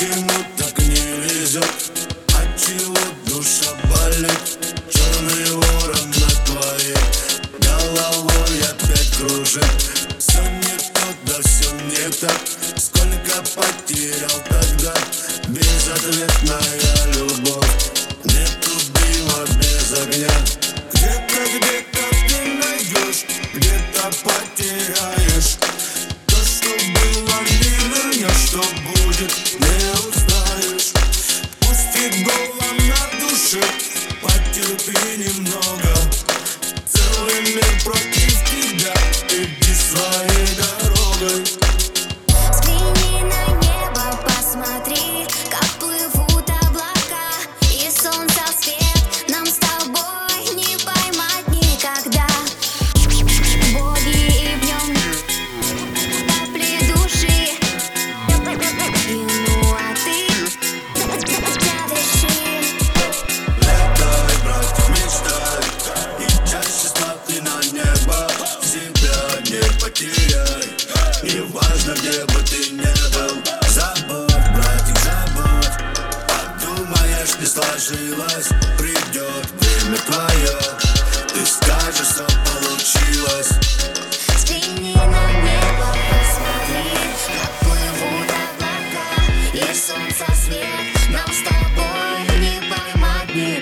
Почему так не везет? Отчего душа болит? Черный ворон над твоей головой опять кружит Все не то, да все не так Сколько потерял тогда Безответная не узнаешь Пусть и голова на душе Потерпи немного Ты скажешь, что получилось. Взгляни на небо, посмотри, как плывут облака И солнца свет нам с тобой не поймать